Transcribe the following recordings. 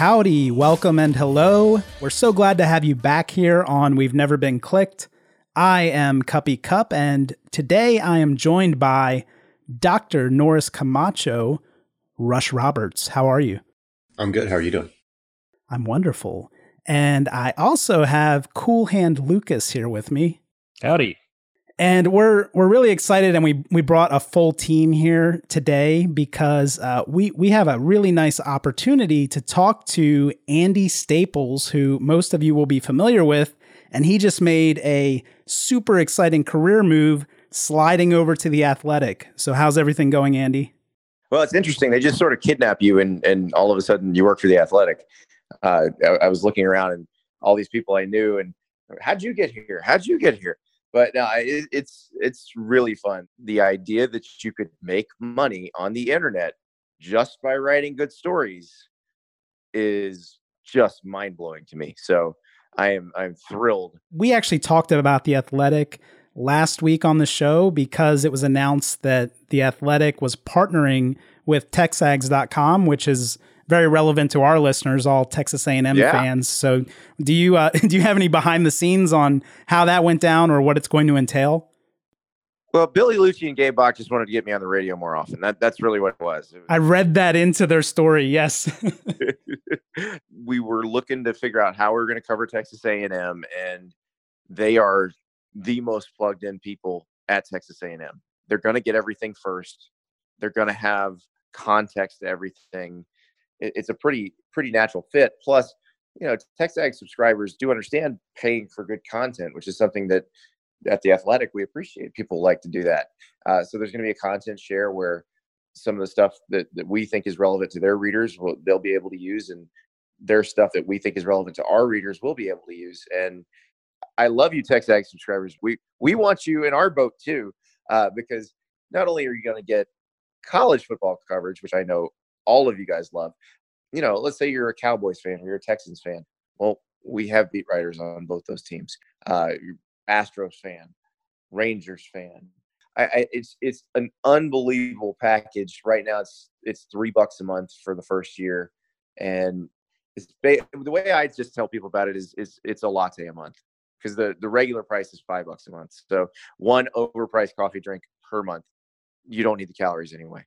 Howdy, welcome, and hello. We're so glad to have you back here on We've Never Been Clicked. I am Cuppy Cup, and today I am joined by Dr. Norris Camacho, Rush Roberts. How are you? I'm good. How are you doing? I'm wonderful. And I also have Cool Hand Lucas here with me. Howdy. And we're we're really excited, and we we brought a full team here today because uh, we we have a really nice opportunity to talk to Andy Staples, who most of you will be familiar with, and he just made a super exciting career move, sliding over to the Athletic. So how's everything going, Andy? Well, it's interesting. They just sort of kidnap you, and and all of a sudden you work for the Athletic. Uh, I, I was looking around, and all these people I knew, and how'd you get here? How'd you get here? But no, it, it's it's really fun. The idea that you could make money on the internet just by writing good stories is just mind blowing to me. So I am I'm thrilled. We actually talked about the Athletic last week on the show because it was announced that the Athletic was partnering with TexAgs.com, which is very relevant to our listeners, all Texas A&M yeah. fans. So, do you uh, do you have any behind the scenes on how that went down or what it's going to entail? Well, Billy Liucci and Gabe Bock just wanted to get me on the radio more often. That that's really what it was. I read that into their story. Yes, we were looking to figure out how we are going to cover Texas A&M, and they are the most plugged in people at Texas A&M. They're going to get everything first. They're going to have context to everything it's a pretty pretty natural fit. Plus, you know, TexAg subscribers do understand paying for good content, which is something that at the Athletic we appreciate. People like to do that. Uh, so there's going to be a content share where some of the stuff that, that we think is relevant to their readers will they'll be able to use and their stuff that we think is relevant to our readers will be able to use and i love you texag subscribers we we want you in our boat too uh, because not only are you going to get college football coverage which i know all of you guys love. You know, let's say you're a Cowboys fan or you're a Texans fan. Well, we have beat writers on both those teams. Uh, Astros fan, Rangers fan. I, I, it's it's an unbelievable package. Right now, it's it's three bucks a month for the first year, and it's the way I just tell people about it is is it's a latte a month because the the regular price is five bucks a month. So one overpriced coffee drink per month. You don't need the calories anyway.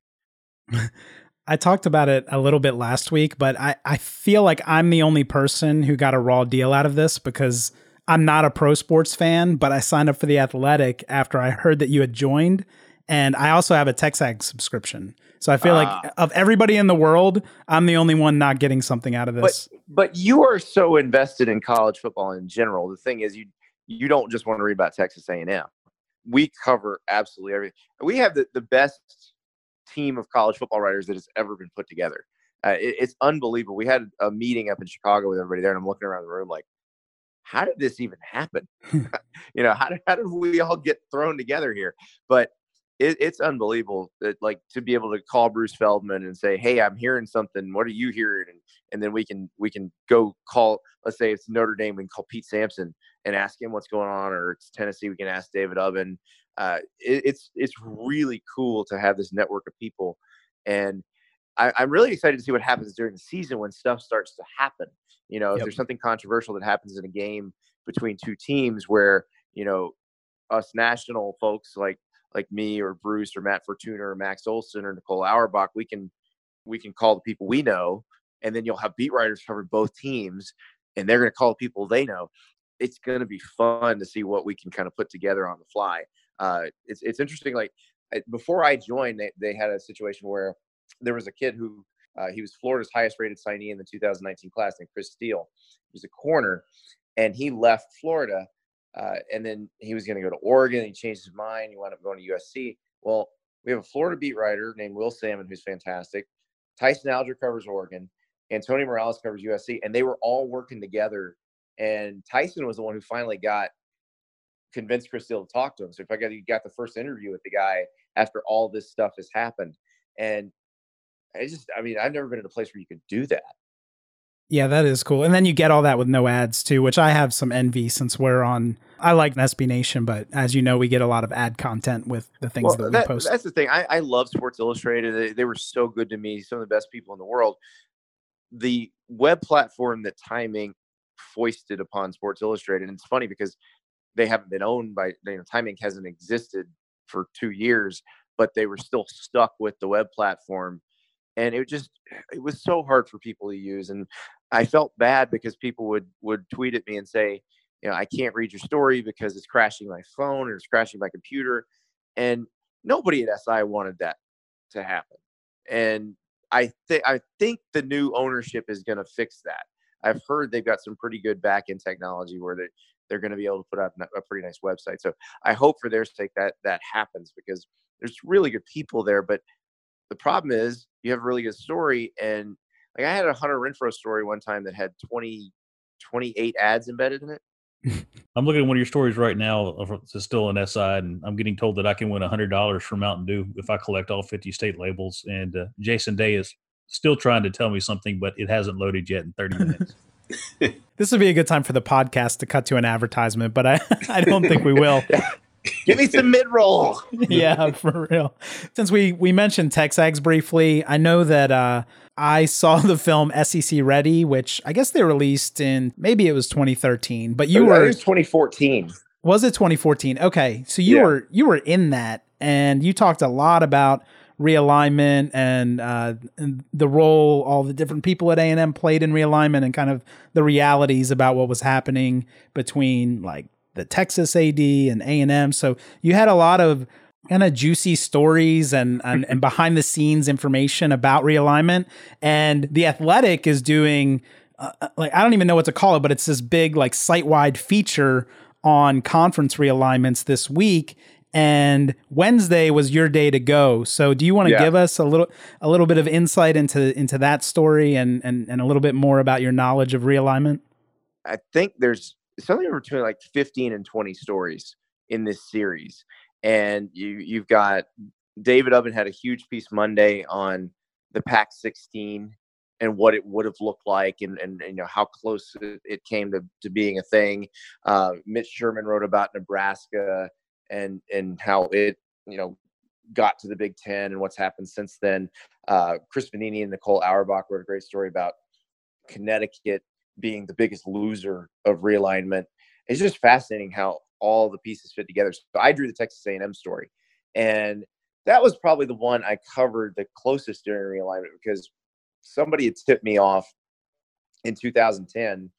I talked about it a little bit last week, but I, I feel like I'm the only person who got a raw deal out of this because I'm not a pro sports fan, but I signed up for the athletic after I heard that you had joined. And I also have a TexAg subscription. So I feel uh, like ah. of everybody in the world, I'm the only one not getting something out of this. But, but you are so invested in college football in general. The thing is, you you don't just want to read about Texas A&M. We cover absolutely everything. We have the, the best team of college football writers that has ever been put together. Uh, it, it's unbelievable. We had a meeting up in Chicago with everybody there, and I'm looking around the room like, how did this even happen? you know, how did, how did we all get thrown together here? But it, it's unbelievable that like to be able to call Bruce Feldman and say, "Hey, I'm hearing something. What are you hearing?" And and then we can we can go call. Let's say it's Notre Dame. We can call Pete Sampson and ask him what's going on, or it's Tennessee. We can ask David Ubben uh, it, it's it's really cool to have this network of people, and I, am really excited to see what happens during the season when stuff starts to happen. You know, yep. if there's something controversial that happens in a game between two teams where you know us national folks like like me or Bruce or Matt Fortuna or Max Olson or Nicole Auerbach, we can we can call the people we know, and then you'll have beat writers cover both teams, and they're going to call the people they know. It's going to be fun to see what we can kind of put together on the fly uh, it's it's interesting. Like before I joined, they, they had a situation where there was a kid who uh, he was Florida's highest rated signee in the 2019 class named Chris Steele. He was a corner, and he left Florida, uh, and then he was going to go to Oregon. He changed his mind. He wound up going to USC. Well, we have a Florida beat writer named Will Sammon who's fantastic. Tyson Alger covers Oregon, and Tony Morales covers USC, and they were all working together. And Tyson was the one who finally got convinced Chris Steele to talk to him. So if I got you got the first interview with the guy after all this stuff has happened, and I just I mean I've never been in a place where you could do that. Yeah, that is cool. And then you get all that with no ads too, which I have some envy since we're on. I like SB Nation, but as you know, we get a lot of ad content with the things well, that we that, post. That's the thing. I, I love Sports Illustrated. They, they were so good to me. Some of the best people in the world. the web platform that Time Inc. foisted upon Sports Illustrated, and it's funny because they haven't been owned by you know Time Inc. hasn't existed for two years, but they were still stuck with the web platform, and it just it was so hard for people to use, and I felt bad because people would would tweet at me and say, you know, I can't read your story because it's crashing my phone or it's crashing my computer, and nobody at SI wanted that to happen, and I think I think the new ownership is going to fix that. I've heard they've got some pretty good back end technology where they they're going to be able to put up a pretty nice website. So I hope for their sake that that happens because there's really good people there. But the problem is you have a really good story and like I had a Hunter Renfrow story one time that had 20, 28 ads embedded in it. I'm looking at one of your stories right now. It's still an SI, and I'm getting told that I can win $100 from Mountain Dew if I collect all 50 state labels. And uh, Jason Day is still trying to tell me something, but it hasn't loaded yet in 30 minutes. this would be a good time for the podcast to cut to an advertisement, but I, I don't think we will. Give me some mid roll. yeah, for real. Since we we mentioned Texags briefly, I know that uh, I saw the film SEC Ready, which I guess they released in maybe it was 2013, but you it were was 2014. Was it 2014? Okay, so you yeah. were you were in that, and you talked a lot about realignment and, uh, and the role all the different people at A&M played in realignment and kind of the realities about what was happening between like the Texas AD and A&M. So you had a lot of kind of juicy stories and, and, and behind the scenes information about realignment. And the Athletic is doing uh, uh, like I don't even know what to call it, but it's this big like site wide feature on conference realignments this week. And Wednesday was your day to go. So do you want to yeah. give us a little a little bit of insight into into that story and, and and a little bit more about your knowledge of realignment? I think there's something between like 15 and 20 stories in this series. And you you've got David Ubben had a huge piece Monday on the Pac 16 and what it would have looked like and, and, and, you know how close it came to, to being a thing. Uh, Mitch Sherman wrote about Nebraska and and how it you know got to the Big Ten and what's happened since then. Uh, Chris Vannini and Nicole Auerbach wrote a great story about Connecticut being the biggest loser of realignment. It's just fascinating how all the pieces fit together. So I drew the Texas A&M story, and that was probably the one I covered the closest during realignment because somebody had tipped me off in 2010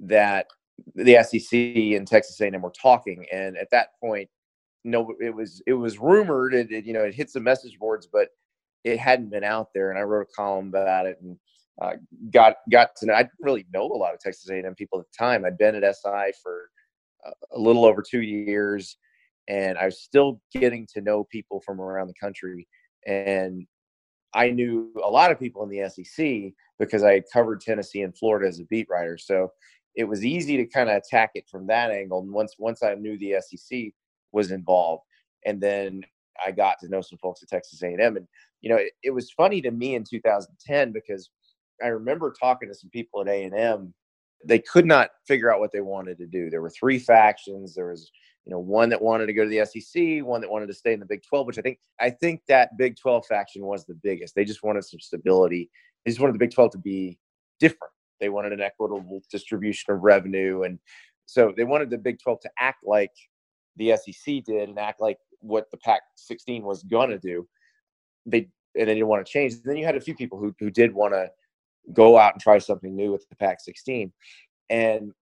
that the SEC and Texas A&M were talking, and at that point, no, it was it was rumored. It, it you know it hit some message boards, but it hadn't been out there. And I wrote a column about it, and uh, got got to know. I didn't really know a lot of Texas A&M people at the time. I'd been at SI for a little over two years, and I was still getting to know people from around the country. And I knew a lot of people in the SEC because I had covered Tennessee and Florida as a beat writer. So it was easy to kind of attack it from that angle. And once once I knew the SEC was involved, and then I got to know some folks at Texas A&M, and you know it, it was funny to me in 2010 because I remember talking to some people at A and M. They could not figure out what they wanted to do. There were three factions. There was, you know, one that wanted to go to the SEC, one that wanted to stay in the Big 12, which I think I think that Big 12 faction was the biggest. They just wanted some stability. They just wanted the Big 12 to be different. They wanted an equitable distribution of revenue, and so they wanted the Big 12 to act like the SEC did and act like what the Pac 16 was to do. They and they didn't want to change. And then you had a few people who who did want to go out and try something new with the Pac 16. And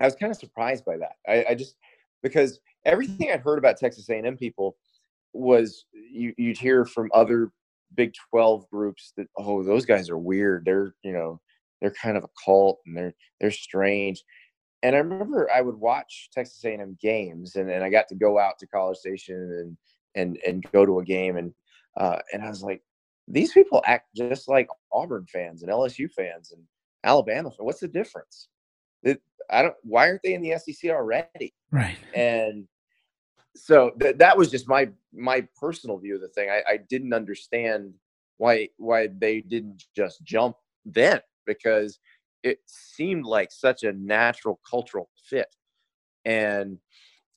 I was kind of surprised by that. I, I, just because everything I'd heard about Texas A&M people was you, you'd hear from other Big 12 groups that oh those guys are weird. They're you know they're kind of a cult and they're they're strange. And I remember I would watch Texas A&M games and, and I got to go out to College Station and and and go to a game and uh, and I was like these people act just like Auburn fans and LSU fans and Alabama fans. What's the difference? It, I don't. Why aren't they in the SEC already? Right. And so th- that was just my my personal view of the thing. I, I didn't understand why why they didn't just jump then because it seemed like such a natural cultural fit. And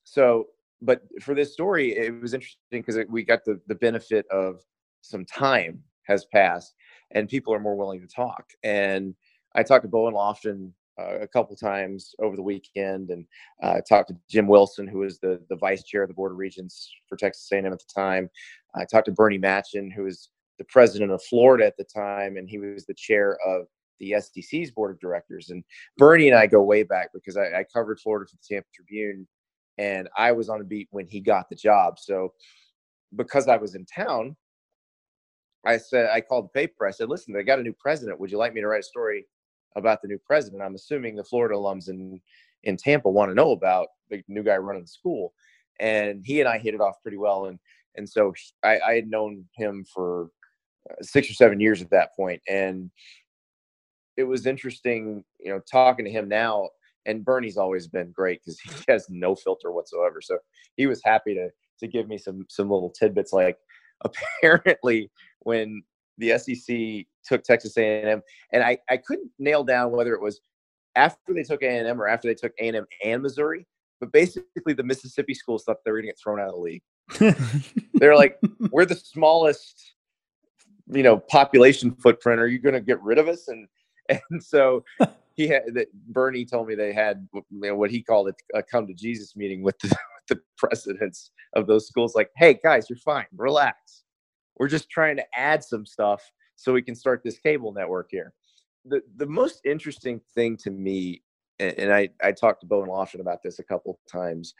so, but for this story, it was interesting because we got the the benefit of some time has passed and people are more willing to talk. And I talked to Bowen Loftin uh, a couple times over the weekend, and uh, talked to Jim Wilson, who was the the vice chair of the board of regents for Texas A&M at the time. I talked to Bernie Machen, who was the president of Florida at the time, and he was the chair of the SEC's board of directors. And Bernie and I go way back because I, I covered Florida for the Tampa Tribune, and I was on the beat when he got the job. So because I was in town, I said I called the paper. I said, "Listen, they got a new president. Would you like me to write a story about the new president?" I'm assuming the Florida alums in in Tampa want to know about the new guy running the school, and he and I hit it off pretty well. And and so I, I had known him for uh, six or seven years at that point, and it was interesting, you know, talking to him now. And Bernie's always been great because he has no filter whatsoever. So he was happy to to give me some some little tidbits. Like apparently, when the SEC took Texas A&M, and I I couldn't nail down whether it was after they took A&M or after they took A&M and Missouri. But basically, the Mississippi schools thought they were going to get thrown out of the league. They're like, we're the smallest, you know, population footprint. Are you going to get rid of us? And and so he had that Bernie told me they had you know, what he called it a come to Jesus meeting with the, the presidents of those schools. Like, hey guys, you're fine, relax. We're just trying to add some stuff so we can start this cable network here. The the most interesting thing to me, and, and I I talked to Bowen Loftin about this a couple times,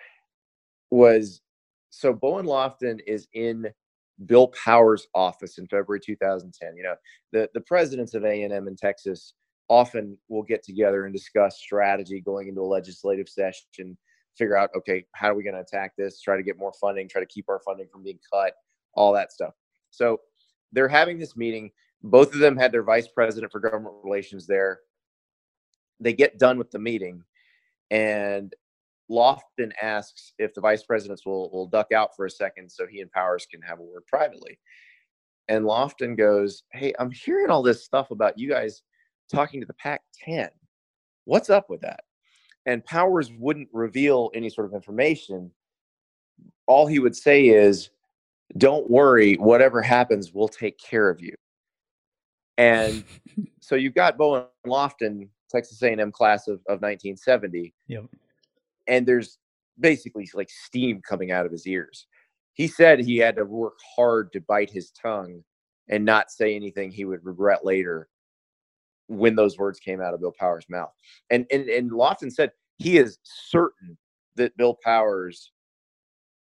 was so Bowen Loftin is in Bill Powers' office in February 2010. You know, the the presidents of A and M in Texas often will get together and discuss strategy going into a legislative session, figure out okay, how are we going to attack this? Try to get more funding, try to keep our funding from being cut, all that stuff. So they're having this meeting. Both of them had their vice president for government relations there. They get done with the meeting, and Loftin asks if the vice presidents will will duck out for a second so he and Powers can have a word privately. And Loftin goes, "Hey, I'm hearing all this stuff about you guys talking to the Pac-10. What's up with that?" And Powers wouldn't reveal any sort of information. All he would say is, "Don't worry, whatever happens, we'll take care of you." And so you've got Bowen Loftin, Texas A&M class of, of 1970. Yep and there's basically like steam coming out of his ears. He said he had to work hard to bite his tongue and not say anything he would regret later when those words came out of Bill Powers' mouth. And and, and Loftin said he is certain that Bill Powers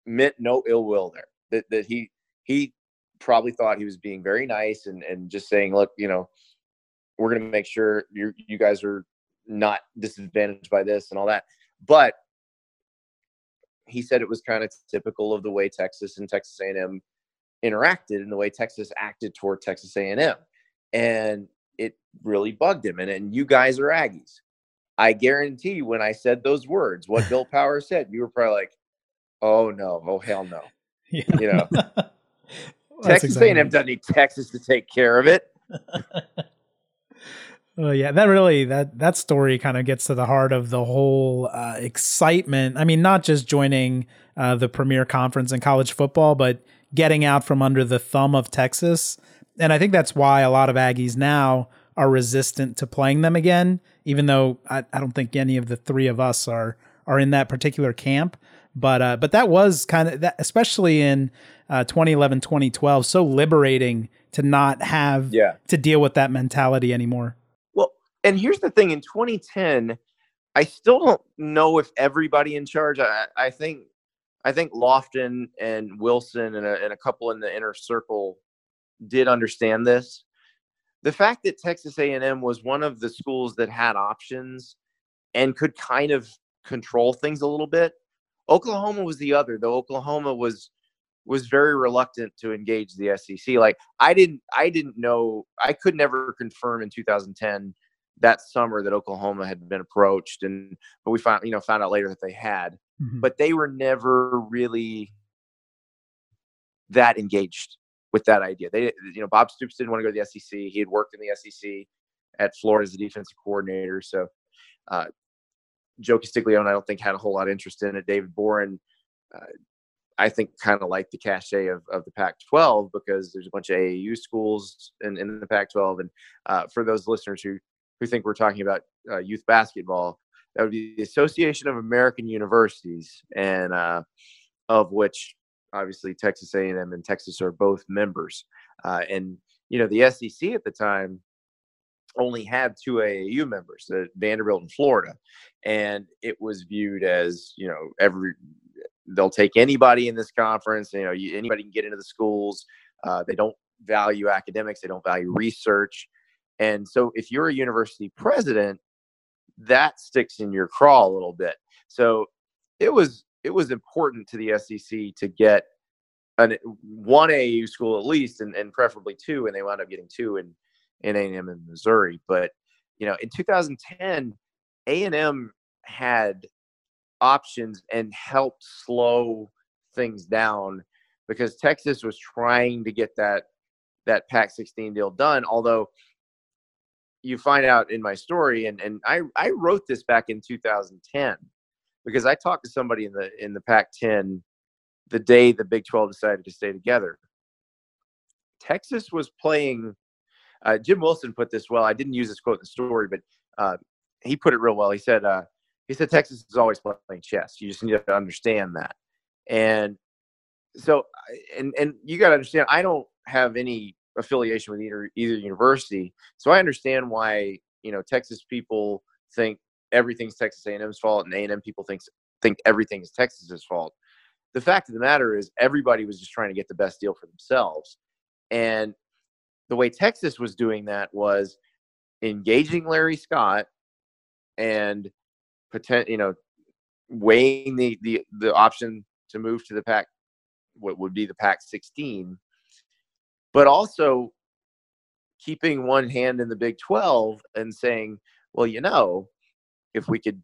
meant no ill will there. That that he he probably thought he was being very nice and and just saying, look, you know, we're to make sure you you guys are not disadvantaged by this and all that. But he said it was kind of typical of the way Texas and Texas A&M interacted and the way Texas acted toward Texas A&M, and it really bugged him. And and you guys are Aggies. I guarantee when I said those words, what Bill Power said, you were probably like, "Oh no, oh hell no," yeah. you know. Texas exactly. A&M doesn't need Texas to take care of it. Well, yeah, that really that that story kind of gets to the heart of the whole uh, excitement. I mean, not just joining uh, the premier conference in college football, but getting out from under the thumb of Texas. And I think that's why a lot of Aggies now are resistant to playing them again, even though I, I don't think any of the three of us are are in that particular camp. But uh, but that was kind of that, especially in uh, 2011, 2012, so liberating to not have yeah. to deal with that mentality anymore and here's the thing in 2010 i still don't know if everybody in charge i, I think i think loftin and wilson and a, and a couple in the inner circle did understand this. The fact that texas a&m was one of the schools that had options and could kind of control things a little bit oklahoma was the other though oklahoma was was very reluctant to engage the sec like i didn't i didn't know i could never confirm in 2010 that summer that Oklahoma had been approached, and but we found you know found out later that they had, mm-hmm. but they were never really that engaged with that idea. They you know Bob Stoops didn't want to go to the SEC. He had worked in the SEC at Florida as a defensive coordinator, so. Uh, Joe Castiglione, I don't think had a whole lot of interest in it. David Boren uh, I think kind of like the cachet of, of the Pac-12 because there's a bunch of AAU schools in, in the Pac-12. And uh, for those listeners who who think we're talking about uh, youth basketball, that would be the Association of American Universities, and uh, of which obviously Texas A&M and Texas are both members. Uh, and you know the SEC at the time only had two AAU members, uh, Vanderbilt and Florida, and it was viewed as you know every they'll take anybody in this conference. You know, you, anybody can get into the schools. Uh, they don't value academics. They don't value research. And so, if you're a university president, that sticks in your craw a little bit. So, it was it was important to the SEC to get an one AAU school at least, and, and preferably two. And they wound up getting two in in A&M in Missouri. But you know, in 2010, A&M had options and helped slow things down because Texas was trying to get that that Pac 16 deal done. Although you find out in my story, and, and I, I wrote this back in 2010 because I talked to somebody in the in the Pac 10 the day the Big 12 decided to stay together. Texas was playing. Uh, Jim Wilson put this well. I didn't use this quote in the story, but uh, he put it real well. He said, uh, he said Texas is always playing chess. You just need to understand that. And so, and and you got to understand, I don't have any affiliation with either either university, so I understand why you know Texas people think everything's Texas A&M's fault, and A&M people think think everything is Texas's fault. The fact of the matter is, everybody was just trying to get the best deal for themselves, and the way Texas was doing that was engaging Larry Scott and potent, you know, weighing the the the option to move to the pack, what would be the pack 16, but also keeping one hand in the Big 12 and saying, well, you know, if we could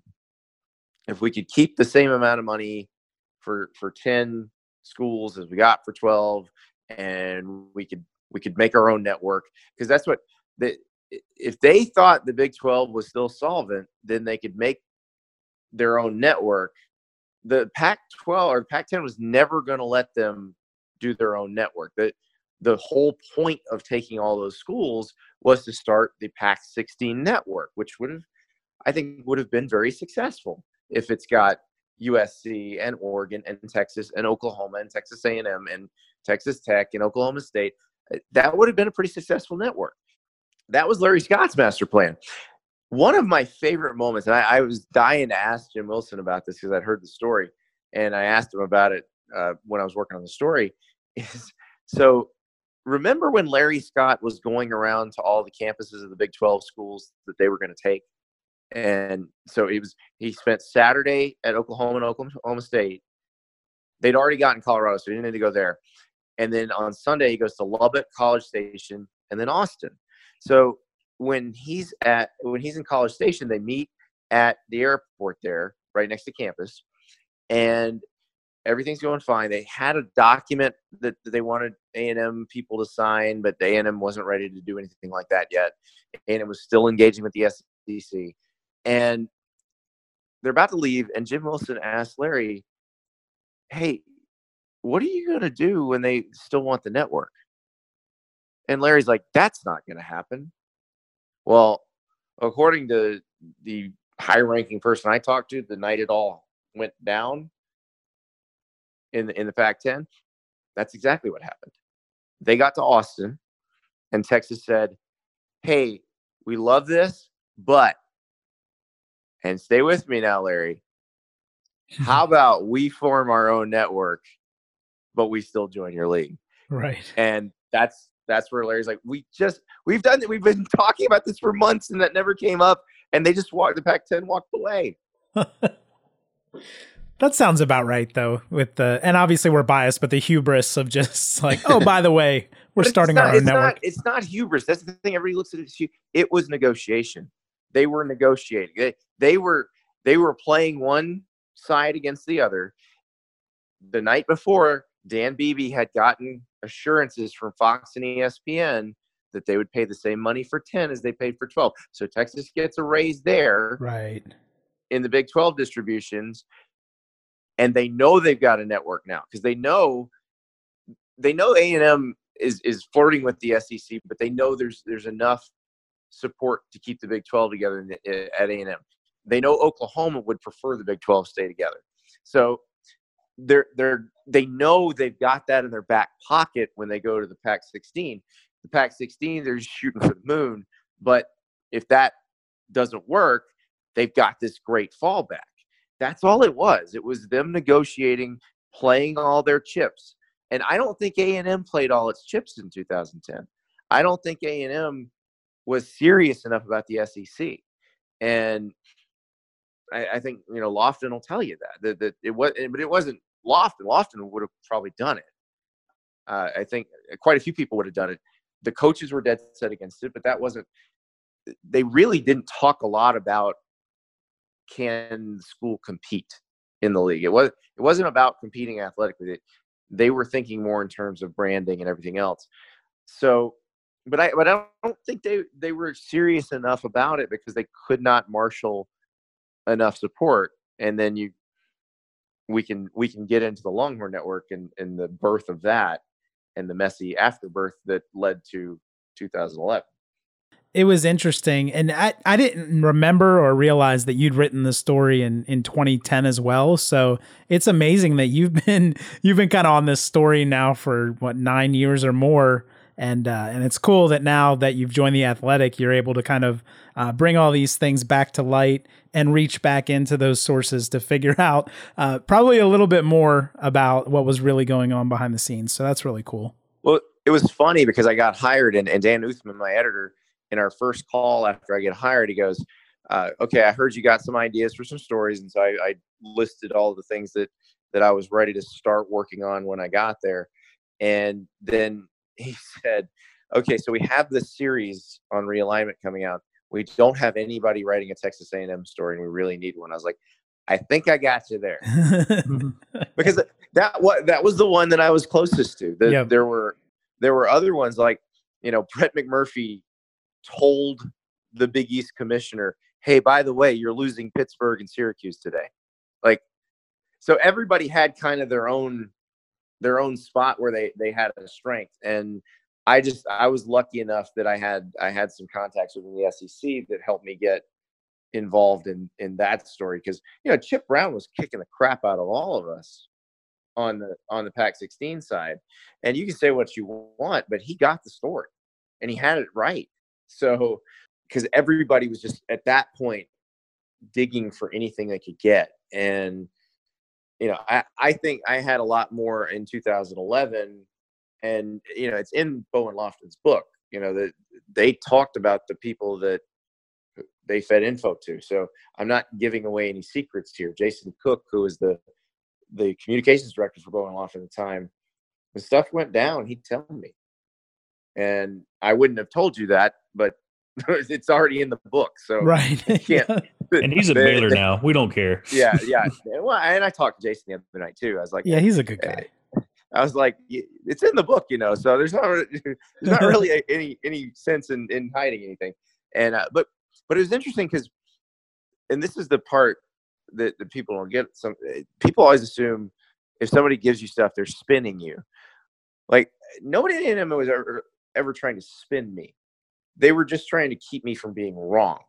if we could keep the same amount of money for for 10 schools as we got for 12 and we could we could make our own network because that's what the if they thought the Big 12 was still solvent, then they could make their own network. The Pac 12 or Pac 10 was never going to let them do their own network. The, the whole point of taking all those schools was to start the Pac 16 network, which would have, I think, would have been very successful if it's got USC and Oregon and Texas and Oklahoma and Texas A&M and Texas Tech and Oklahoma State. That would have been a pretty successful network. That was Larry Scott's master plan one of my favorite moments, and I, I was dying to ask Jim Wilson about this because I'd heard the story, and I asked him about it uh, when I was working on the story. Is so remember when Larry Scott was going around to all the campuses of the Big 12 schools that they were going to take? And so he was he spent Saturday at Oklahoma and Oklahoma State. They'd already gotten Colorado, so he didn't need to go there. And then on Sunday he goes to Lubbock, College Station, and then Austin. So when he's at when he's in College Station, they meet at the airport there, right next to campus, and everything's going fine. They had a document that, they wanted A and M people to sign, but A and M wasn't ready to do anything like that yet. And M was still engaging with the SEC, and they're about to leave. And Jim Wilson asked Larry, "Hey, what are you going to do when they still want the network?" And Larry's like, "That's not going to happen. Well, according to the high ranking person I talked to the night it all went down in the, in the Pac 10, that's exactly what happened. They got to Austin, and Texas said, Hey, we love this, but, and stay with me now, Larry. How about we form our own network, but we still join your league? Right. And that's that's where Larry's like, we just we've done it. We've been talking about this for months, and that never came up. And they just walked. The Pac-10 walked away. that sounds about right, though. With the and obviously we're biased, but the hubris of just like, oh, by the way, we're starting not, our own network. Not, it's not hubris. That's the thing. Everybody looks at it. It was negotiation. They were negotiating. They, they were they were playing one side against the other. The night before, Dan Beebe had gotten assurances from Fox and ESPN that they would pay the same money for 10 as they paid for 12. So Texas gets a raise there. Right. In the Big 12 distributions. And they know they've got a network now because they know they know A and M is is flirting with the SEC, but they know there's there's enough support to keep the Big 12 together eh, at A and M. They know Oklahoma would prefer the Big 12 stay together, so they're they're they know they've got that in their back pocket when they go to the Pac 16. The Pac 16, they're just shooting for the moon, but if that doesn't work, they've got this great fallback. That's all it was. It was them negotiating, playing all their chips. And I don't think A&M played all its chips in 2010. I don't think A&M was serious enough about the SEC. And I, I think, you know, Loftin will tell you that, that, that it was, but it wasn't Loftin. Loftin would have probably done it. Uh, I think quite a few people would have done it. The coaches were dead set against it, but that wasn't, they really didn't talk a lot about can the school compete in the league. It was it wasn't about competing athletically. They were thinking more in terms of branding and everything else. So, but I but I don't think they they were serious enough about it because they could not marshal enough support. And then you we can we can get into the Longhorn Network and and the birth of that and the messy afterbirth that led to 2011 it was interesting. And I, I didn't remember or realize that you'd written the story in, in 2010 as well. So it's amazing that you've been you've been kind of on this story now for what nine years or more. And uh, and it's cool that now that you've joined the athletic you're able to kind of uh, bring all these things back to light and reach back into those sources to figure out uh, probably a little bit more about what was really going on behind the scenes. So that's really cool. Well it was funny because i got hired and, and dan uthman my editor in our first call after I get hired, he goes, uh, "Okay, I heard you got some ideas for some stories," and so I, I listed all the things that that I was ready to start working on when I got there. And then he said, "Okay, so we have this series on realignment coming out. We don't have anybody writing a Texas A&M story, and we really need one." I was like, "I think I got you there," because that what that was the one that I was closest to. The, yep. There were there were other ones like you know Brett McMurphy told the Big East commissioner, "Hey, by the way, you're losing Pittsburgh and Syracuse today." Like, so everybody had kind of their own their own spot where they they had a strength, and I just I was lucky enough that I had I had some contacts within the SEC that helped me get involved in in that story because you know Chip Brown was kicking the crap out of all of us on the on the Pac 16 side, and you can say what you want, but he got the story and he had it right. So, because everybody was just at that point digging for anything they could get. And, you know, I, I think I had a lot more in 2011. And, you know, it's in Bowen Loftin's book, you know, that they talked about the people that they fed info to. So I'm not giving away any secrets here. Jason Cook, who was the the communications director for Bowen Loftin at the time, when stuff went down, he'd tell me. And I wouldn't have told you that but it's already in the book. So right, and he's a Baylor now. We don't care. Yeah, yeah. Well, and I talked to Jason the other night too. I was like, yeah, he's a good guy. I was like, it's in the book, you know. So there's not there's not really any any sense in in hiding anything. And uh, but but it was interesting because, and this is the part that, the people don't get. Some eh, people always assume if somebody gives you stuff, they're spinning you. Like nobody in him was ever ever trying to spin me they were just trying to keep me from being wrong.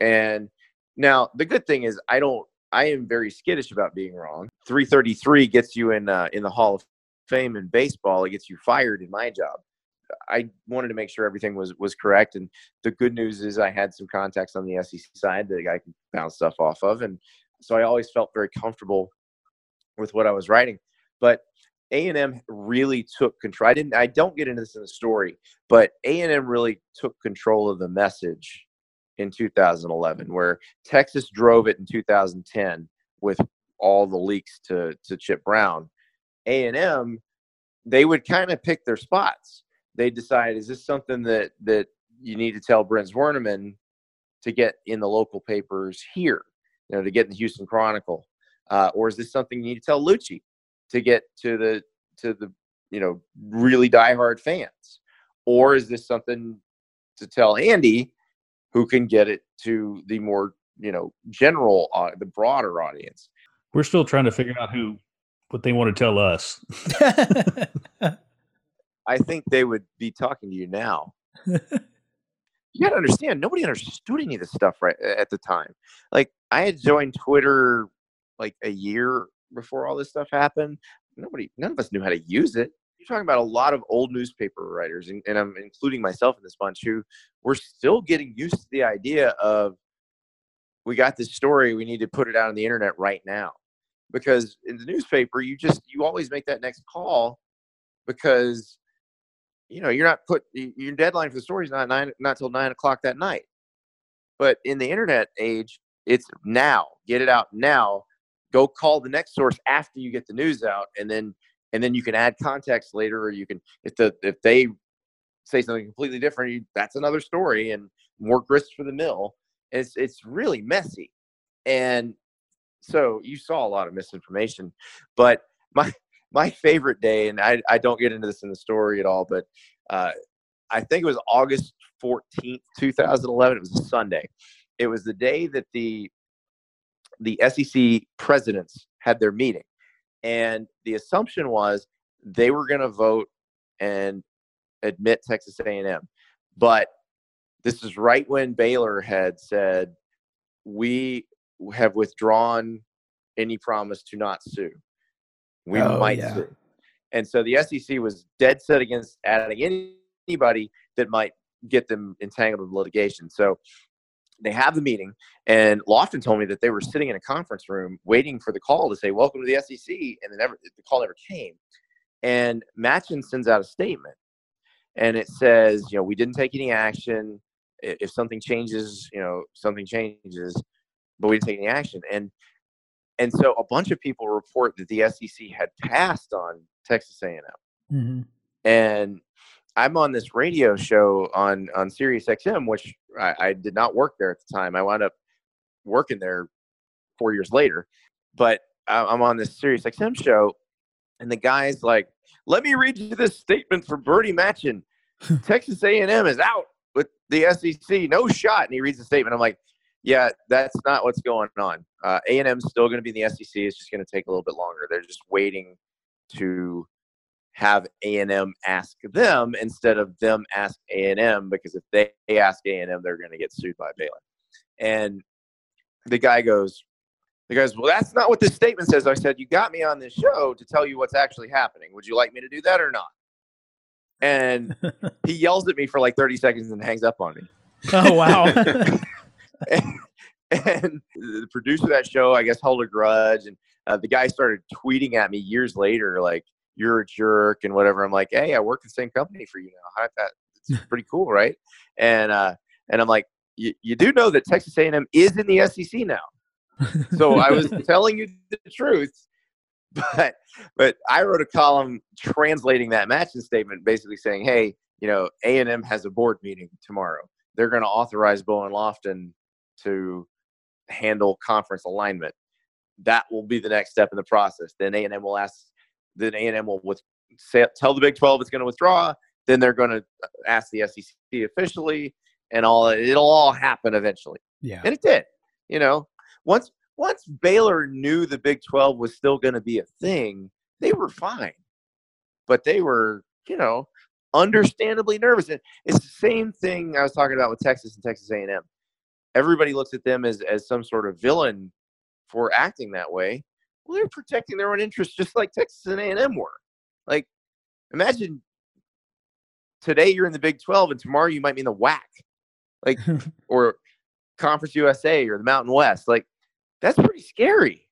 And now the good thing is I don't I am very skittish about being wrong. 333 gets you in uh, in the Hall of Fame in baseball. It gets you fired in my job. I wanted to make sure everything was was correct. And the good news is I had some contacts on the SEC side that I could bounce stuff off of, and so I always felt very comfortable with what I was writing. But a&M really took control. I didn't I don't get into this in the story, but A&M really took control of the message in 2011 where Texas drove it in 2010 with all the leaks to to Chip Brown. A&M they would kind of pick their spots. They decide is this something that that you need to tell Brent Zwerneman to get in the local papers here, you know, to get in the Houston Chronicle, uh, or is this something you need to tell Liucci to get to the to the you know really diehard fans, or is this something to tell Andy, who can get it to the more you know general uh, the broader audience? We're still trying to figure out who what they want to tell us. I think they would be talking to you now. you got to understand, nobody understood any of this stuff right at the time. Like I had joined Twitter like a year before all this stuff happened. Nobody, none of us knew how to use it. You're talking about a lot of old newspaper writers, and, and I'm including myself in this bunch, who were still getting used to the idea of we got this story, we need to put it out on the internet right now. Because in the newspaper, you just you always make that next call because you know you're not put your deadline for the story is not nine not till nine o'clock that night. But in the internet age, it's now. Get it out now. Go call the next source after you get the news out, and then and then you can add context later, or you can if the if they say something completely different, you, that's another story and more grist for the mill. It's it's really messy, and so you saw a lot of misinformation. But my my favorite day, and I I don't get into this in the story at all, but uh, I think it was August fourteenth, two thousand eleven. It was a Sunday. It was the day that the the SEC presidents had their meeting, and the assumption was they were going to vote and admit Texas A&M, but this is right when Baylor had said, "We have withdrawn any promise to not sue. We oh, might yeah. sue." And so the SEC was dead set against adding anybody that might get them entangled in litigation. So they have the meeting, and Loftin told me that they were sitting in a conference room waiting for the call to say "Welcome to the SEC," and then never, the call never came. And Machen sends out a statement, and it says, "You know, we didn't take any action if something changes, you know, something changes, but we didn't take any action. And and so a bunch of people report that the SEC had passed on Texas A&M. Mm-hmm. And I'm on this radio show on on Sirius XM, which I, I did not work there at the time. I wound up working there four years later, but I'm on this Sirius XM show, and the guy's like, "Let me read you this statement from Bernie Machen. Texas A&M is out with the SEC, no shot. And he reads the statement. I'm like, yeah, that's not what's going on. Uh, A&M's still going to be in the SEC. It's just going to take a little bit longer. They're just waiting to have A&M ask them instead of them ask A&M because if they ask A&M, they're going to get sued by Baylor. And the guy goes, the guy goes, well, that's not what this statement says. I said, you got me on this show to tell you what's actually happening. Would you like me to do that or not? and he yells at me for like 30 seconds and hangs up on me. Oh wow. and, and, the producer of that show, I guess, held a grudge, and uh, the guy started tweeting at me years later, like "you're a jerk" and whatever. I'm like, "Hey, I work the same company for you now. That, it's pretty cool, right?" And uh, and I'm like, "You do know that Texas A&M is in the SEC now." so I was telling you the truth but but I wrote a column translating that Machen statement, basically saying, "Hey, you know, A and M has a board meeting tomorrow. They're going to authorize Bowen Loftin to handle conference alignment. That will be the next step in the process. Then A and M will ask. Then A and M will with, say, tell the Big Twelve it's going to withdraw. Then they're going to uh, ask the SEC officially, and all it'll all happen eventually. Yeah, and it did. You know, once once Baylor knew the Big 12 was still going to be a thing, they were fine. But they were, you know, understandably nervous. And it's the same thing I was talking about with Texas and Texas A&M. Everybody looks at them as, as some sort of villain for acting that way. Well, they're protecting their own interests just like Texas and A&M were. Like, imagine today you're in the Big 12 and tomorrow you might be in the WAC, like, or Conference USA or the Mountain West. Like, that's pretty scary.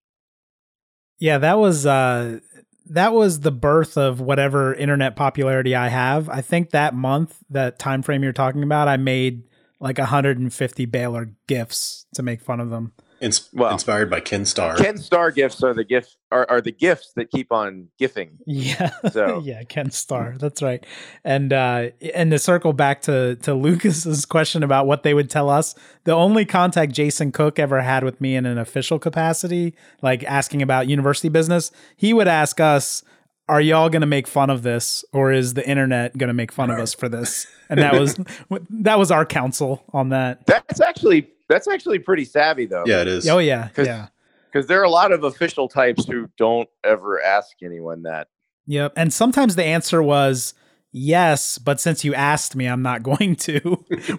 Yeah, that was uh that was the birth of whatever internet popularity I have. I think that month, that time frame you're talking about, I made like 150 Baylor gifts to make fun of them. Ins- well, inspired by Ken Starr. Ken Starr gifts are the gifts are, are the gifts that keep on gifting. Yeah. So yeah, Ken Starr. That's right. And uh and to circle back to to Lucas's question about what they would tell us, the only contact Jason Cook ever had with me in an official capacity, like asking about university business, he would ask us are y'all going to make fun of this or is the internet going to make fun of us for this and that was that was our counsel on that that's actually that's actually pretty savvy though yeah it is oh yeah yeah Because there are a lot of official types who don't ever ask anyone that. Yep. And sometimes the answer was yes, but since you asked me, I'm not going to,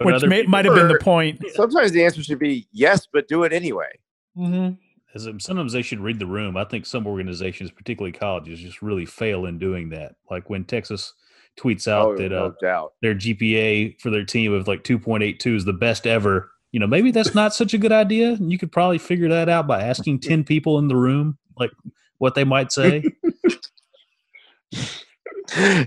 which may, might have been the point. Sometimes the answer should be yes, but do it anyway. Mm-hmm. As, sometimes they should read the room. I think some organizations, particularly colleges, just really fail in doing that. Like when Texas tweets out oh, that no uh, their GPA for their team of like 2.82 is the best ever. You know, maybe that's not such a good idea. And You could probably figure that out by asking 10 people in the room, like what they might say.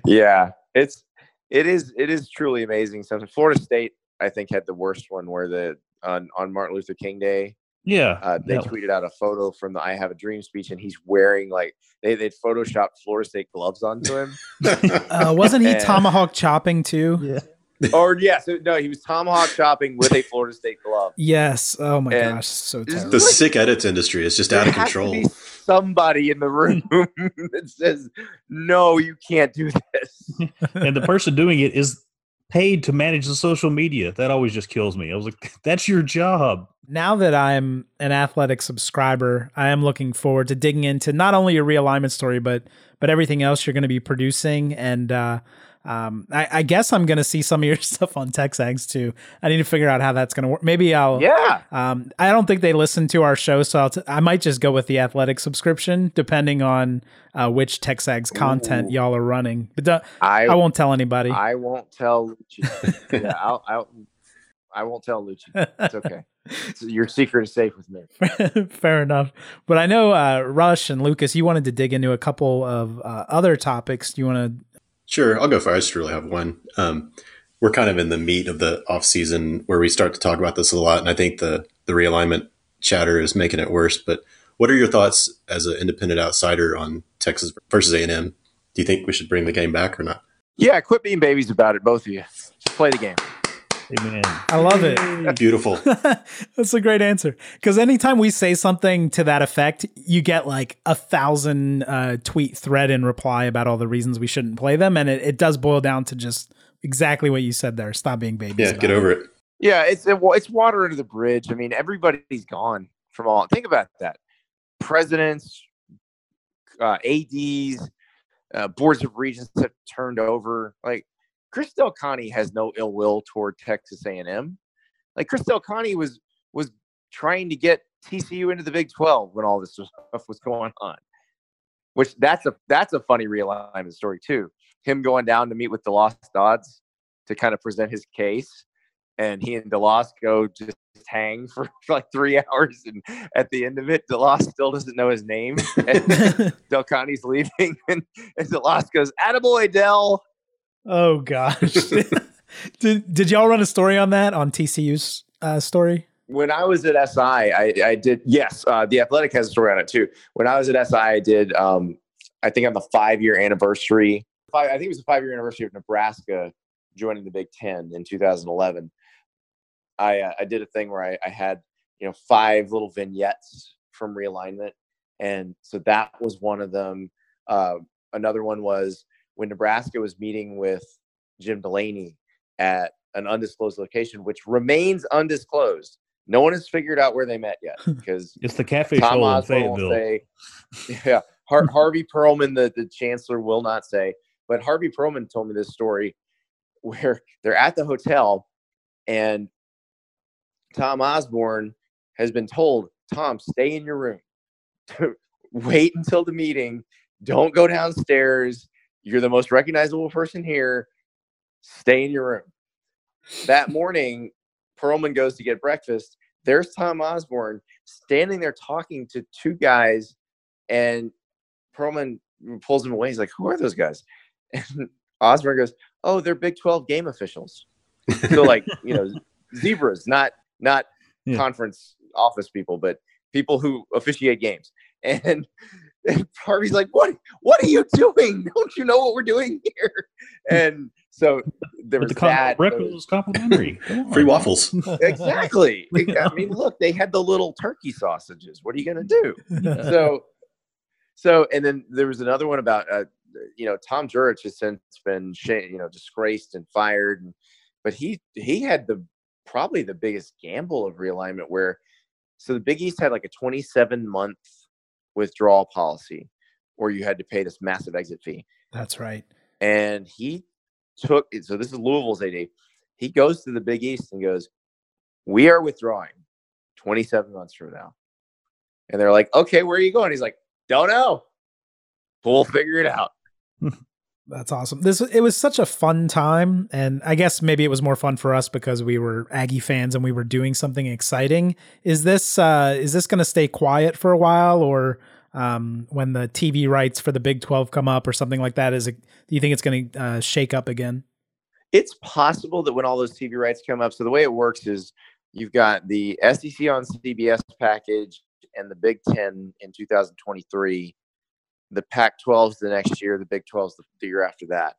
yeah, it's it is it is truly amazing. Something Florida State, I think, had the worst one where the on on Martin Luther King Day. Yeah, uh, they tweeted out a photo from the "I Have a Dream" speech, and he's wearing like they they'd photoshopped Florida State gloves onto him. uh, wasn't he and, tomahawk chopping too? Yeah. or yes, no, he was tomahawk chopping with a Florida State glove. Yes. Oh my and gosh, so terrible. The sick edits industry is just out of control somebody in the room that says, "No, you can't do this." and the person doing it is paid to manage the social media. That always just kills me. I was like, "That's your job." Now that I'm an athletic subscriber, I am looking forward to digging into not only your realignment story, but but everything else you're going to be producing and. uh um, I, I, guess I'm gonna see some of your stuff on Texags too. I need to figure out how that's gonna work. Maybe I'll. Yeah. Um, I don't think they listen to our show, so I'll t- I might just go with the athletic subscription, depending on uh, which Texags content Ooh. y'all are running. But I, I won't tell anybody. I won't tell Liucci. yeah, I'll, I'll, I won't tell Liucci. It's okay. Your secret is safe with me. Fair enough. But I know uh, Rush and Lucas, you wanted to dig into a couple of uh, other topics. Do you want to Sure, I'll go first. I just really have one. Um, we're kind of in the meat of the off season where we start to talk about this a lot, and I think the the realignment chatter is making it worse. But what are your thoughts as an independent outsider on Texas versus A and M? Do you think we should bring the game back or not? Yeah, quit being babies about it, both of you. Just play the game. Amen. I love it. Beautiful. That's a great answer. Because anytime we say something to that effect, you get like a thousand uh, tweet thread in reply about all the reasons we shouldn't play them, and it, it does boil down to just exactly what you said there. Stop being babies. Yeah, get over it. it. Yeah, it's it, it's water under the bridge. I mean, everybody's gone from all. Think about that. Presidents, uh, ads, uh, boards of regents have turned over. Like Chris Del Conte has no ill will toward Texas A&M. Like Chris Del Conte was was trying to get TCU into the Big 12 when all this stuff was going on. Which that's a that's a funny realignment story too. Him going down to meet with the Lost Odds to kind of present his case, and he and DeLoss go just hang for, for like three hours, and at the end of it, DeLoss still doesn't know his name. And Del Conte's leaving, and, and DeLoss goes, "Attaboy, Del." Oh gosh. did did y'all run a story on that on TCU's uh, story? When I was at SI, I, I did. Yes, uh, the Athletic has a story on it too. When I was at SI, I did. Um, I think on the five year anniversary. Five, I think it was the five year anniversary of Nebraska joining the Big Ten in 2011. I uh, I did a thing where I, I had you know five little vignettes from realignment, and so that was one of them. Uh, another one was when Nebraska was meeting with Jim Delaney at an undisclosed location, which remains undisclosed. No one has figured out where they met yet because it's the cafe Tom hole in Fayetteville. Say, yeah, Har- Harvey Perlman, the, the chancellor, will not say. But Harvey Perlman told me this story where they're at the hotel and Tom Osborne has been told, Tom, stay in your room. Wait until the meeting. Don't go downstairs. You're the most recognizable person here. Stay in your room. That morning, Perlman goes to get breakfast. There's Tom Osborne standing there talking to two guys, and Perlman pulls him away. He's like, "Who are those guys?" And Osborne goes, "Oh, they're Big 12 game officials." so, like, you know, zebras, not not yeah. conference office people, but people who officiate games. And and Harvey's like, "What? What are you doing? Don't you know what we're doing here?" And so there was the that. Breakfast was complimentary. Free waffles. exactly. I mean, look, they had the little turkey sausages. What are you going to do? So, so, and then there was another one about, uh, you know, Tom Jurich has since been, you know, disgraced and fired, and, but he he had the probably the biggest gamble of realignment where So the Big East had like a 27 month withdrawal policy where you had to pay this massive exit fee. That's right. And he took it. so this is Louisville's AD. He goes to the Big East and goes, We are withdrawing 27 months from now. And they're like, Okay, where are you going? He's like, Don't know. We'll figure it out. That's awesome. This it was such a fun time, and I guess maybe it was more fun for us because we were Aggie fans and we were doing something exciting. Is this uh, is this going to stay quiet for a while, or um, when the TV rights for the Big Twelve come up, or something like that? Is it? Do you think it's going to uh, shake up again? It's possible that when all those TV rights come up. So the way it works is you've got the SEC on CBS package and the Big Ten in 2023 the Pac 12s the next year, the Big 12s the year after that.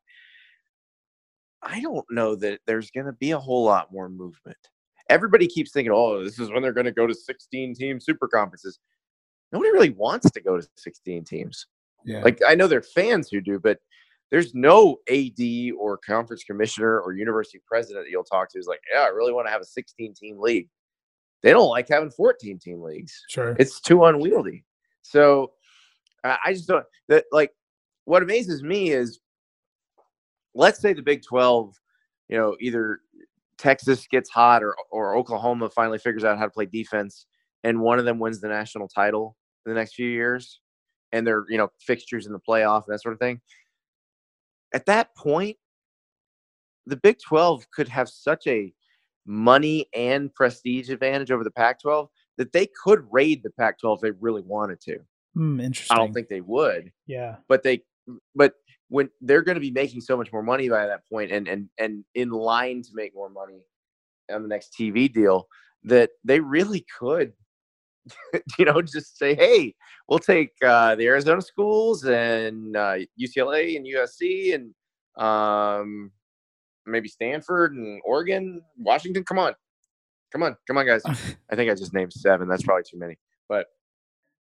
I don't know that there's going to be a whole lot more movement. Everybody keeps thinking, oh, this is when they're going to go to 16 team super conferences. Nobody really wants to go to 16 teams. Yeah. Like, I know there are fans who do, but there's no AD or conference commissioner or university president that you'll talk to who's like, yeah, I really want to have a 16 team league. They don't like having 14 team leagues. Sure. It's too unwieldy. So I just don't that like what amazes me is let's say the Big 12, you know, either Texas gets hot or or Oklahoma finally figures out how to play defense and one of them wins the national title in the next few years and they're, you know, fixtures in the playoff and that sort of thing. At that point, the Big 12 could have such a money and prestige advantage over the Pac 12 that they could raid the Pac 12 if they really wanted to. Mm, interesting. I don't think they would. Yeah. But they, but when they're going to be making so much more money by that point, and and and in line to make more money on the next TV deal, that they really could, you know, just say, hey, we'll take uh, the Arizona schools and uh, UCLA and USC and um, maybe Stanford and Oregon, Washington. Come on, come on, come on, guys. I think I just named seven. That's probably too many, but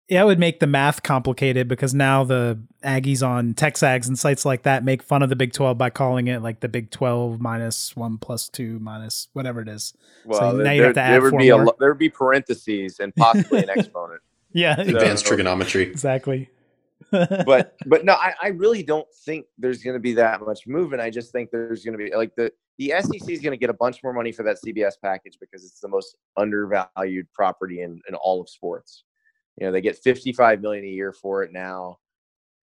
yeah, it would make the math complicated because now the Aggies on Texags and sites like that make fun of the Big 12 by calling it like the Big 12 minus one plus two minus whatever it is. Well, so now there, you have to add there would be more. a there would be parentheses and possibly an exponent. Yeah, so, advanced trigonometry. Exactly. but but no, I, I really don't think there's going to be that much movement. I just think there's going to be like the the SEC is going to get a bunch more money for that CBS package because it's the most undervalued property in in all of sports. You know, they get 55 million a year for it now.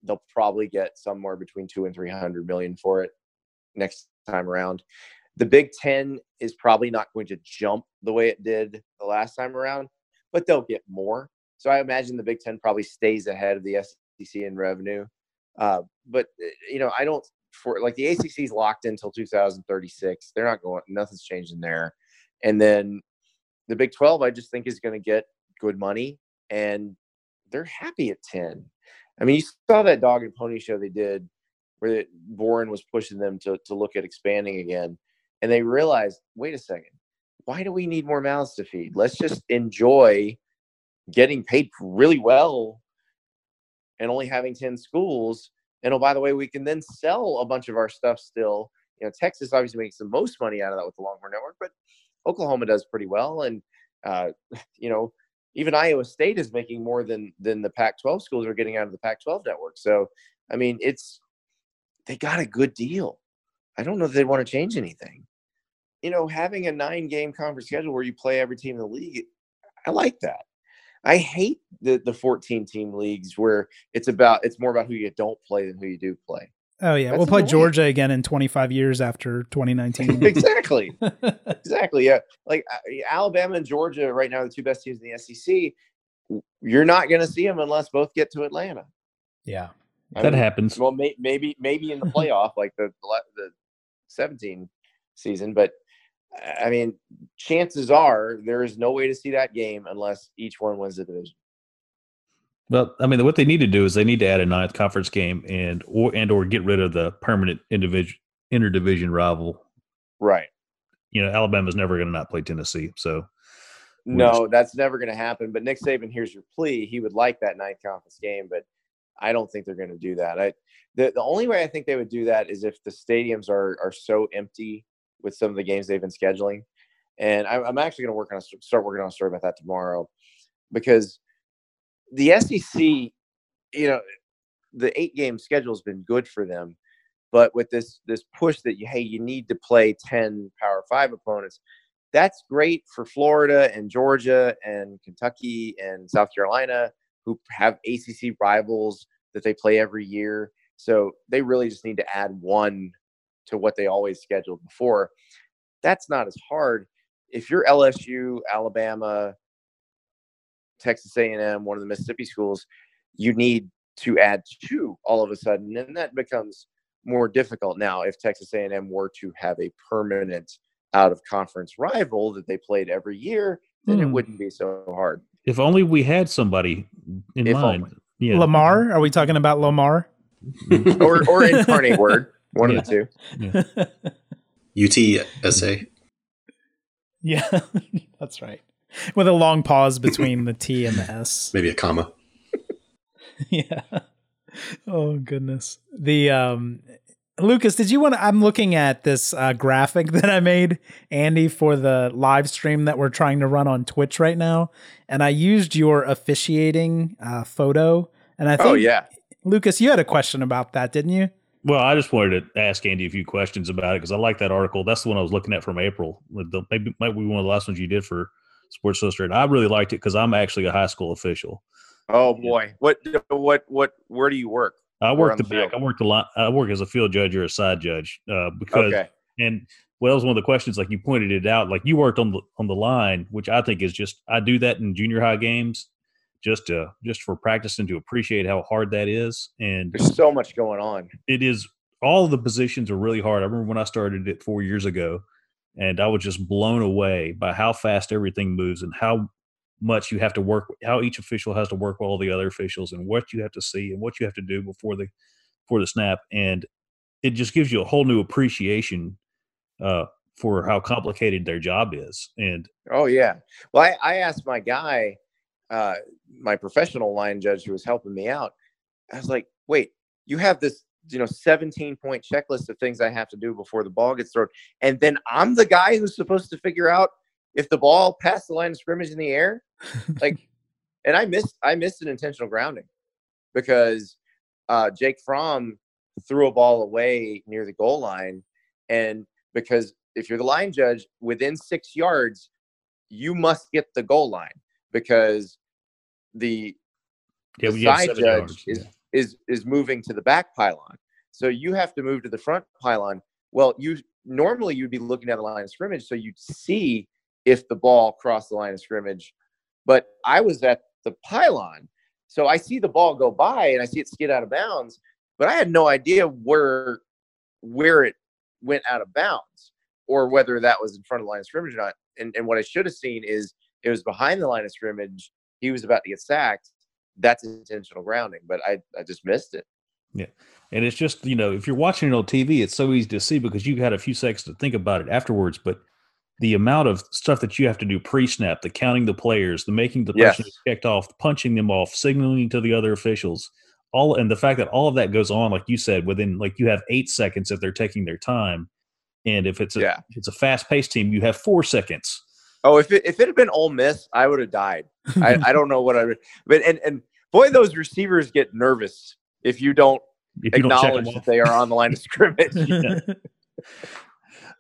They'll probably get somewhere between two and 300 million for it next time around. The Big Ten is probably not going to jump the way it did the last time around, but they'll get more. So I imagine the Big Ten probably stays ahead of the SEC in revenue. Uh, but uh, you know, I don't for like the ACC is locked in until 2036. They're not going. Nothing's changing there. And then the Big 12, I just think is going to get good money and they're happy at 10. I mean, you saw that dog and pony show they did where Boren was pushing them to, to look at expanding again. And they realized, wait a second, why do we need more mouths to feed? Let's just enjoy getting paid really well and only having 10 schools. And oh, by the way, we can then sell a bunch of our stuff still. You know, Texas obviously makes the most money out of that with the Longhorn Network, but Oklahoma does pretty well. And, uh, you know, even Iowa State is making more than than the Pac-12 schools are getting out of the Pac-12 network. So, I mean, it's they got a good deal. I don't know if they want to change anything. You know, having a nine-game conference schedule where you play every team in the league, I like that. I hate the the 14 team leagues where it's about it's more about who you don't play than who you do play. Oh yeah, That's we'll play Georgia again in 25 years after 2019. exactly, exactly. Yeah, like uh, Alabama and Georgia right now, are the two best teams in the SEC. You're not going to see them unless both get to Atlanta. Yeah, I that mean, happens. Well, may, maybe maybe in the playoff, like the the 17 season, but I mean, chances are there is no way to see that game unless each one wins the division. Well, I mean, what they need to do is they need to add a ninth conference game and or and or get rid of the permanent individual interdivision rival. Right. You know, Alabama's never going to not play Tennessee, so. No, just... that's never going to happen. But Nick Saban, here's your plea. He would like that ninth conference game, but I don't think they're going to do that. I the, the only way I think they would do that is if the stadiums are are so empty with some of the games they've been scheduling. And I, I'm actually going to work on a, start working on a story about that tomorrow because the SEC, you know, the eight game schedule has been good for them, but with this this push that you hey you need to play ten Power Five opponents, that's great for Florida and Georgia and Kentucky and South Carolina who have ACC rivals that they play every year. So they really just need to add one to what they always scheduled before. That's not as hard. If you're LSU, Alabama, Texas A&M, one of the Mississippi schools, you need to add two all of a sudden, and that becomes more difficult now. If Texas A&M were to have a permanent out of conference rival that they played every year, then it Hmm. wouldn't be so hard. If only we had somebody in If mind. only. Yeah. Lamar? Are we talking about Lamar? Or or incarnate word, one Yeah. of the two. UTSA. yeah, that's right. With a long pause between the T and the S. Maybe a comma. yeah. Oh goodness. The um Lucas, did you want to I'm looking at this uh graphic that I made Andy for the live stream that we're trying to run on Twitch right now and I used your officiating uh photo and I think Oh yeah. Lucas, you had a question about that, didn't you? Well, I just wanted to ask Andy a few questions about it because I like that article. That's the one I was looking at from April. The, maybe might be one of the last ones you did for Sports Illustrated. I really liked it because I'm actually a high school official. Oh boy. What what what where do you work? I work the, the back. I work the line. I work as a field judge or a side judge uh, because Okay. and well, that was one of the questions. Like you pointed it out. Like you worked on the on the line, which I think is just I do that in junior high games, just to just for practicing to appreciate how hard that is. And There's so much going on. it is all the positions are really hard. I remember when I started it four years ago, and I was just blown away by how fast everything moves and how much you have to work, how each official has to work with all the other officials, and what you have to see and what you have to do before the before the snap, and it just gives you a whole new appreciation uh, for how complicated their job is. And Oh yeah. Well, I, I asked my guy, uh, my professional line judge who was helping me out. I was like, "Wait, you have this, you know, 17 point checklist of things I have to do before the ball gets thrown, and then I'm the guy who's supposed to figure out if the ball passed the line of scrimmage in the air, like." and I missed I missed an intentional grounding because uh, Jake Fromm threw a ball away near the goal line, and because if you're the line judge within six yards, you must get the goal line because the yeah, we side judge yards. is Yeah. Is is moving to the back pylon. So you have to move to the front pylon. Well, you normally you'd be looking at the line of scrimmage, so you'd see if the ball crossed the line of scrimmage. But I was at the pylon, so I see the ball go by and I see it skid out of bounds, but I had no idea where where it went out of bounds or whether that was in front of the line of scrimmage or not. And and what I should have seen is it was behind the line of scrimmage. He was about to get sacked. That's intentional grounding, but I I just missed it. Yeah. And it's just, you know, if you're watching it on TV, it's so easy to see because you've had a few seconds to think about it afterwards. But the amount of stuff that you have to do pre snap, the counting the players, the making the person Yes. checked off, punching them off, signaling to the other officials, all and the fact that all of that goes on, like you said, within like you have eight seconds if they're taking their time. And if it's a Yeah. if it's a fast paced team, you have four seconds. Oh, if it if it had been Ole Miss, I would have died. I, I don't know what I would, but and and boy, those receivers get nervous if you don't If you don't acknowledge that they are on the line of scrimmage.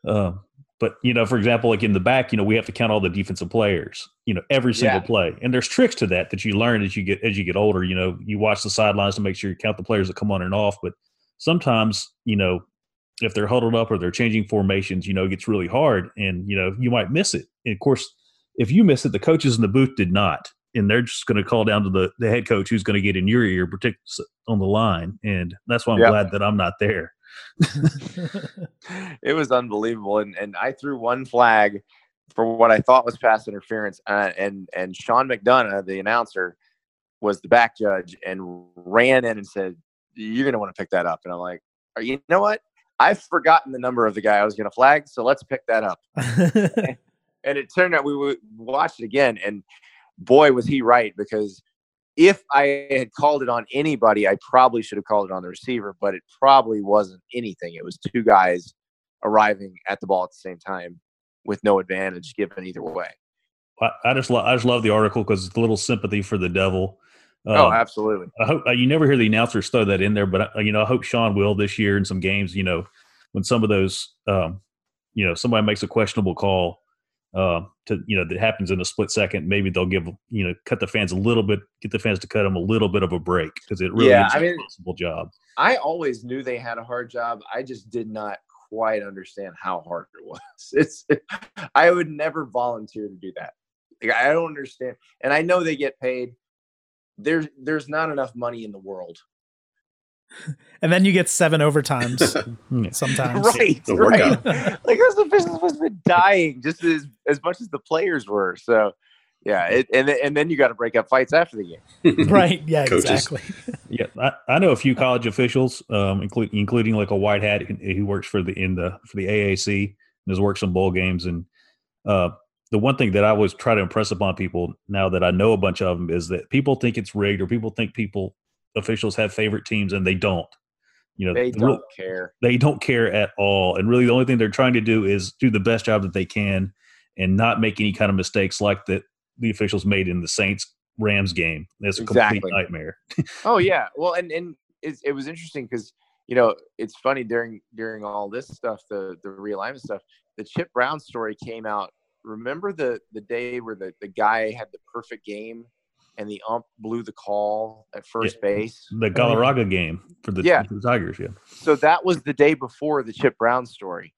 Um, but you know, for example, like in the back, you know, we have to count all the defensive players. You know, every single Yeah. play, and there's tricks to that that you learn as you get as you get older. You know, you watch the sidelines to make sure you count the players that come on and off. But sometimes, you know, if they're huddled up or they're changing formations, you know, it gets really hard, and you know, you might miss it. And of course, if you miss it, the coaches in the booth did not, and they're just going to call down to the the head coach who's going to get in your ear, particularly on the line. And that's why I'm Yep. glad that I'm not there. it was unbelievable, and and I threw one flag for what I thought was pass interference, uh, and and Sean McDonough, the announcer, was the back judge and ran in and said, "You're going to want to pick that up." And I'm like, "Are you know what? I've forgotten the number of the guy I was going to flag, so let's pick that up." and it turned out we watched it again and boy was he right because if i had called it on anybody i probably should have called it on the receiver but it probably wasn't anything it was two guys arriving at the ball at the same time with no advantage given either way I, I just lo- I just love the article because it's a little sympathy for the devil. Oh, Um, absolutely. I hope uh, you never hear the announcers throw that in there, but uh, you know, I hope Sean will this year in some games. You know, when some of those, um, you know, somebody makes a questionable call uh, to you know that happens in a split second, maybe they'll give you know cut the fans a little bit, get the fans to cut them a little bit of a break because it really Yeah, is I a mean- possible job. I always knew they had a hard job. I just did not quite understand how hard it was. It's I would never volunteer to do that. Like, I don't understand. And I know they get paid. There's there's not enough money in the world. And then you get seven overtimes sometimes. Right. Right. like those officials must have been dying just as as much as the players were. So yeah, it, and then- and then you got to break up fights after the game. right. Yeah, Coaches. exactly. Yeah, I, I know a few college officials, um, including including like a white hat who, who works for the in the for the AAC and has worked some bowl games. And uh, the one thing that I always try to impress upon people now that I know a bunch of them is that people think it's rigged or people think people officials have favorite teams and they don't. You know, They don't care. they don't care at all. And really, the only thing they're trying to do is do the best job that they can and not make any kind of mistakes like that the officials made in the Saints Rams game. That's a complete nightmare. Oh yeah. Well, and and it was interesting because you know it's funny during during all this stuff, the the realignment stuff. The Chip Brown story came out. Remember the the day where the the guy had the perfect game, and the ump blew the call at first base. The Galarraga game for the, Yeah. for the Tigers, yeah. So that was the day before the Chip Brown story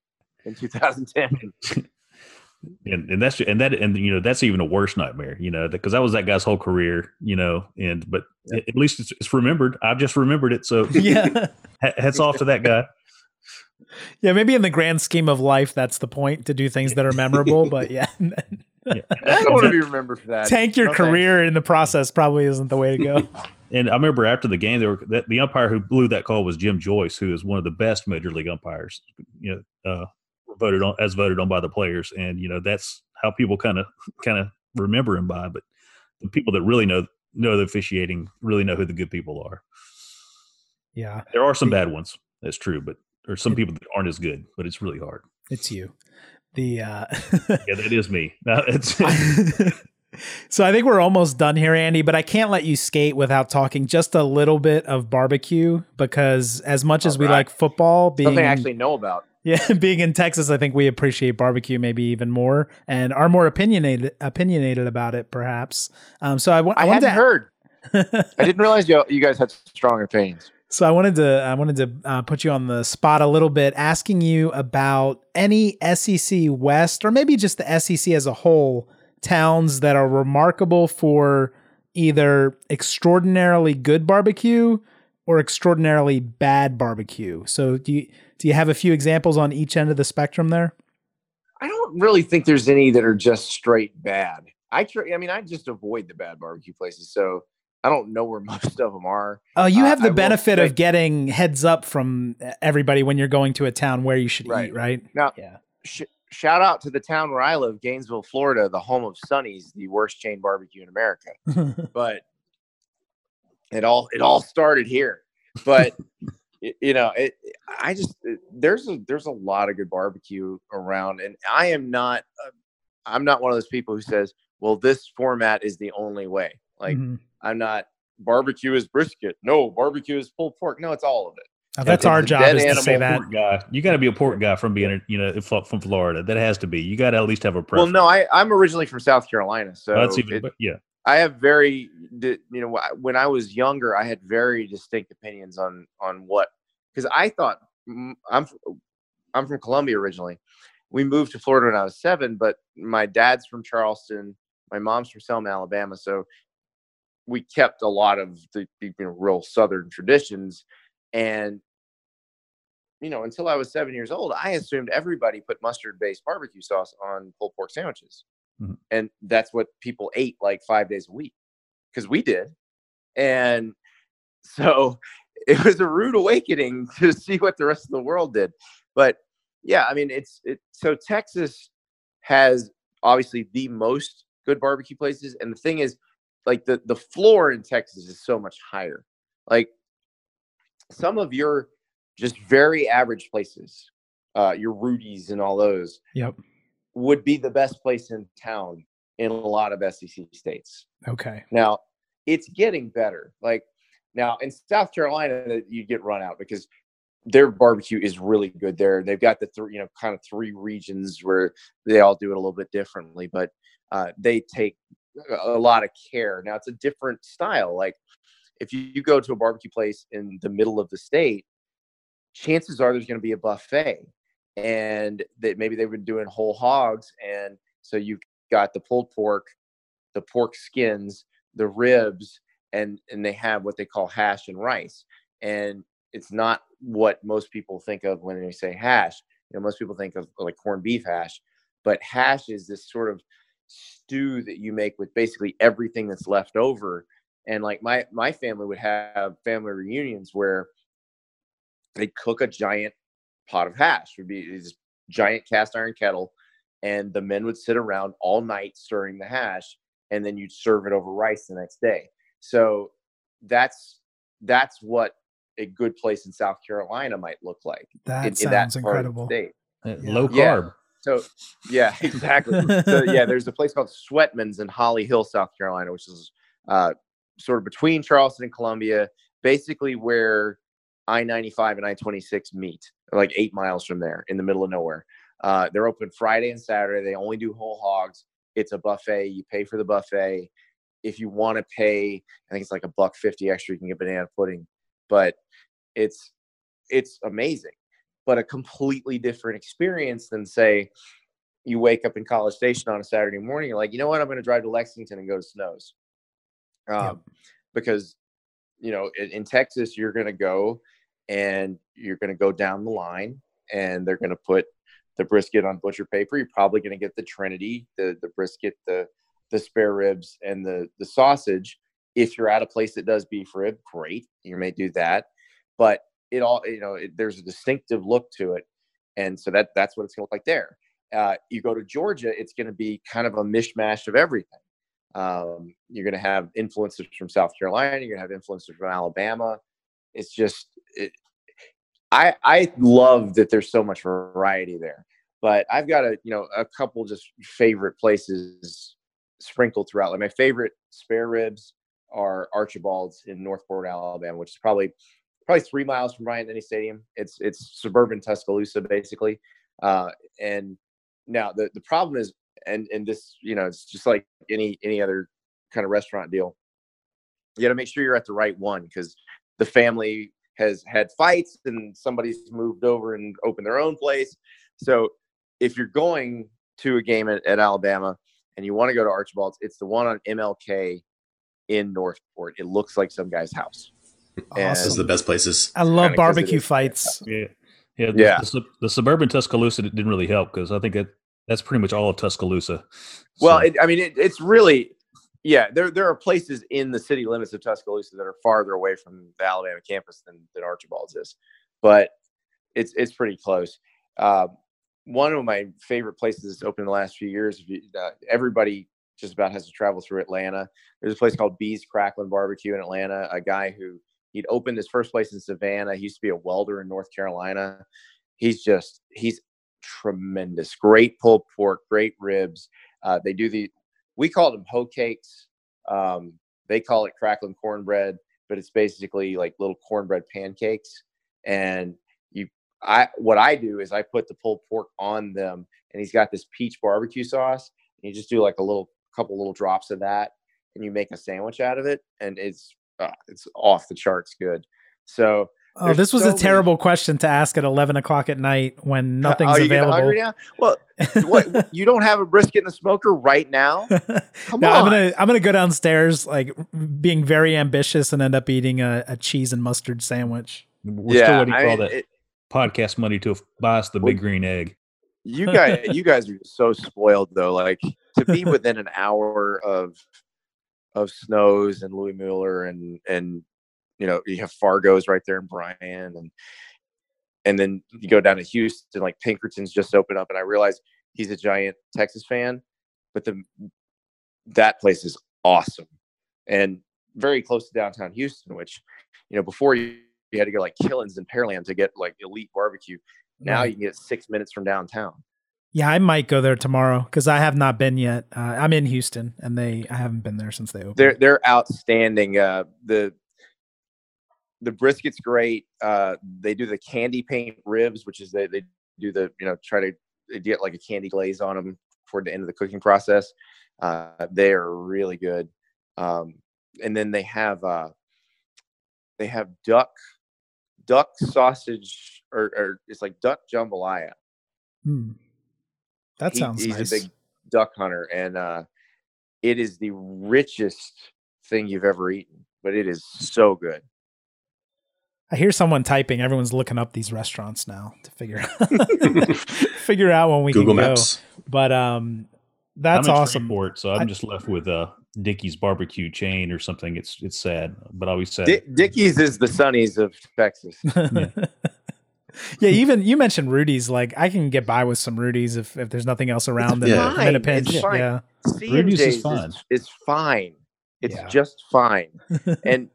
in 2010. and and that's and that and you know that's even a worse nightmare you know because that was that guy's whole career you know and but at least it's, it's remembered i've just remembered it so yeah. ha- hats off to that guy Yeah, maybe in the grand scheme of life, that's the point to do things that are memorable. but yeah, I don't want to be remembered for that. tank your No thanks. career in the process probably isn't the way to go. and i remember after the game there were that the umpire who blew that call was jim joyce who is one of the best major league umpires you know uh voted on as voted on by the players and you know that's how people kind of kind of remember him by but the people that really know know the officiating really know who the good people are yeah, There are some bad ones. That's true, but there's some people that aren't as good. But it's really hard. it's you. The uh Yeah, that is me. Now, it's so I think we're almost done here, Andy, but I can't let you skate without talking just a little bit of barbecue because as much as we Alright. like football, being Something I in- actually know about. yeah, being in Texas, I think we appreciate barbecue maybe even more and are more opinionated opinionated about it, perhaps. Um, so I, I, I wanted hadn't heard. I didn't realize you, you guys had strong opinions. So I wanted to I wanted to uh, put you on the spot a little bit, asking you about any SEC West or maybe just the SEC as a whole towns that are remarkable for either extraordinarily good barbecue or extraordinarily bad barbecue. So do you do you have a few examples on each end of the spectrum there? I don't really think there's any that are just straight bad. I try, I mean, I just avoid the bad barbecue places, so I don't know where most of them are. Oh, you Uh, have I the will benefit say- of getting heads up from everybody when you're going to a town where you should Right. eat, right? Now, Yeah. sh- shout out to the town where I live, Gainesville, Florida, the home of Sonny's, the worst chain barbecue in America. But it all it all started here. But you know, it, I just it- there's a there's a lot of good barbecue around, and I am not uh, I'm not one of those people who says, well, this format is the only way. Like Mhm. I'm not barbecue is brisket. No, barbecue is pulled pork. No, it's all of it. Uh, That's it's our job is to say that. guy. You got to be a pork guy from being, you know, from Florida. That has to be. You got to at least have a Well, no, I I'm originally from South Carolina, so Oh, that's even. it- but yeah, I have very, you know, when I was younger, I had very distinct opinions on on what because I thought I'm f- I'm from Columbia originally. We moved to Florida when I was seven, but my dad's from Charleston, my mom's from Selma, Alabama, so we kept a lot of the you know, real Southern traditions, and you know, until I was seven years old, I assumed everybody put mustard-based barbecue sauce on pulled pork sandwiches. Mm-hmm. And that's what people ate like five days a week because we did. And so it was a rude awakening to see what the rest of the world did. But yeah i mean it's it so texas has obviously the most good barbecue places. And the thing is like the the floor in texas is so much higher like some of your just very average places uh your rudy's and all those Yep. would be the best place in town in a lot of SEC states. Okay. Now, it's getting better. Like now in South Carolina, you get run out because their barbecue is really good there. They've got the three, you know, kind of three regions where they all do it a little bit differently, but uh, they take a lot of care. Now it's a different style. Like if you, you go to a barbecue place in the middle of the state, chances are there's going to be a buffet, and that maybe they've been doing whole hogs, and so you've got the pulled pork, the pork skins, the ribs, and and they have what they call hash and rice, and it's not what most people think of when they say hash. You know, most people think of like corned beef hash, but hash is this sort of stew that you make with basically everything that's left over. And like my my family would have family reunions where they'd cook a giant pot of hash. It would be this giant cast iron kettle, and the men would sit around all night stirring the hash, and then you'd serve it over rice the next day. So that's that's what a good place in South Carolina might look like. That in, sounds in that incredible. Uh, yeah. Low carb. So yeah, exactly. so yeah, there's a place called Sweatman's in Holly Hill, South Carolina, which is uh, sort of between Charleston and Columbia, basically where I-95 and I-26 meet, like eight miles from there, in the middle of nowhere. Uh, they're open Friday and Saturday. They only do whole hogs. It's a buffet. You pay for the buffet. If you want to pay, I think it's like a buck fifty extra. You can get banana pudding, but it's it's amazing but a completely different experience than say you wake up in College Station on a Saturday morning. You're like, you know what? I'm going to drive to Lexington and go to Snows, um, yeah. because you know in, in Texas you're going to go and you're going to go down the line and they're going to put the brisket on butcher paper. You're probably going to get the Trinity, the the brisket, the the spare ribs, and the the sausage. If you're at a place that does beef rib, great, you may do that. But it all you know it, there's a distinctive look to it. And so that that's what it's going to look like there. Uh, you go to georgia it's going to be kind of a mishmash of everything. Um, you're going to have influences from south carolina you're going to have influences from alabama. It's just it, i i love that there's so much variety there. But i've got a you know a couple just favorite places sprinkled throughout. Like my favorite spare ribs are archibald's in northport alabama which is probably probably three miles from Bryant Denny Stadium. It's it's suburban Tuscaloosa basically. Uh, and now the the problem is, and and this you know it's just like any any other kind of restaurant deal. You got to make sure you're at the right one because the family has had fights and somebody's moved over and opened their own place. So if you're going to a game at, at Alabama and you want to go to Archibald's, it's the one on MLK in Northport. It looks like some guy's house. Awesome. is the best places. I love barbecue fights. Yeah. Yeah. The, yeah. The, the, suburban Tuscaloosa didn't really help because I think that that's pretty much all of Tuscaloosa. So. Well, it, I mean, it, it's really, yeah, there, there are places in the city limits of Tuscaloosa that are farther away from the Alabama campus than, than Archibald's is, but it's, it's pretty close. Uh, one of my favorite places that's opened in the last few years, uh, everybody just about has to travel through Atlanta. There's a place called B's Cracklin Barbecue in Atlanta. A guy who He'd opened his first place in Savannah. He used to be a welder in North Carolina. He's just he's tremendous. Great pulled pork, great ribs. Uh, they do the we call them hoe cakes. Um, they call it crackling cornbread, but it's basically like little cornbread pancakes. And you, I what I do is I put the pulled pork on them, and he's got this peach barbecue sauce. And you just do like a little couple little drops of that, and you make a sandwich out of it, and it's uh, it's off the charts good. So Oh, this was so a terrible many... question to ask at eleven o'clock at night when uh, nothing's available. Well, what you don't have a brisket in the smoker right now? Come no, on. I'm gonna I'm gonna go downstairs like being very ambitious and end up eating a, a cheese and mustard sandwich. We're yeah, still waiting for all that it, podcast money to buy us the big green egg. You guys, you guys are so spoiled though. Like to be within an hour of of Snows and Louis Mueller and and you know you have Fargo's right there in Bryan and and then you go down to Houston like Pinkerton's just opened up and I realize he's a giant Texas fan, but the that place is awesome and very close to downtown Houston, which you know before you, you had to go like Killen's and Pearland to get like elite barbecue. Now you can get six minutes from downtown. Yeah, I might go there tomorrow because I have not been yet. Uh, I'm in Houston, and they I haven't been there since they opened. They're they're outstanding. Uh, the the brisket's great. Uh, they do the candy paint ribs, which is they they do the you know try to get like a candy glaze on them toward the end of the cooking process. Uh, they are really good. Um, and then they have uh, they have duck duck sausage or, or it's like duck jambalaya. Hmm. That He- sounds he's nice. a big duck hunter, and uh, it is the richest thing you've ever eaten. But it is so good. I hear someone typing. Everyone's looking up these restaurants now to figure out figure out when we Google can Maps. go. But um, that's I'm in awesome. Shreveport, so I'm I- just left with uh, Dickey's barbecue chain or something. It's it's sad, but I always said Di- Dickeys is the Sonny's of Texas. yeah, even you mentioned Rudy's. Like I can get by with some Rudy's if, if there's nothing else around. in- Yeah. I'm in a Fine, it's pinch. fine. Yeah. C Rudy's is J's fine. is, is fine. It's Yeah. just fine. and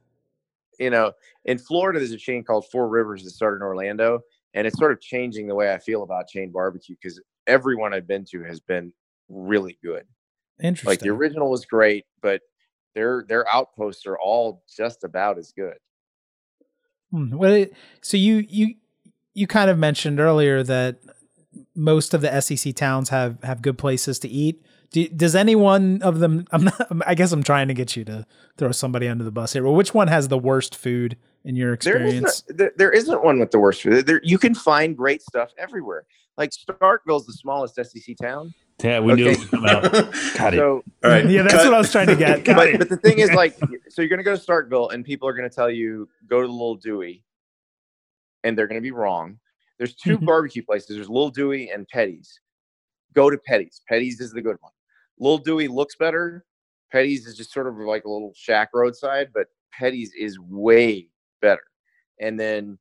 you know, in Florida, there's a chain called Four Rivers that started in Orlando, and it's sort of changing the way I feel about chain barbecue because everyone I've been to has been really good. Interesting. Like the original was great, but their their outposts are all just about as good. Hmm, Well, so you you you kind of mentioned earlier that most of the SEC towns have have good places to eat. Do, does any one of them? I'm not, I guess I'm trying to get you to throw somebody under the bus here. But which one has the worst food in your experience? isn't, there, there isn't one with the worst food. There, you can find great stuff everywhere. Like Starkville's the smallest SEC town. yeah, we knew it Okay. would come out. Got it. So All right. yeah, that's cut. what I was trying to get. Got but, it. but the thing is like so you're going to go to starkville and people are going to tell you go to the Little Dooey and they're going to be wrong. There's 2 Mhm. barbecue places. There's Little Dooey and petty's. Go to petty's. Petty's is the good one. Little Dooey looks better. Petty's is just sort of like a little shack roadside but petty's is way better. And then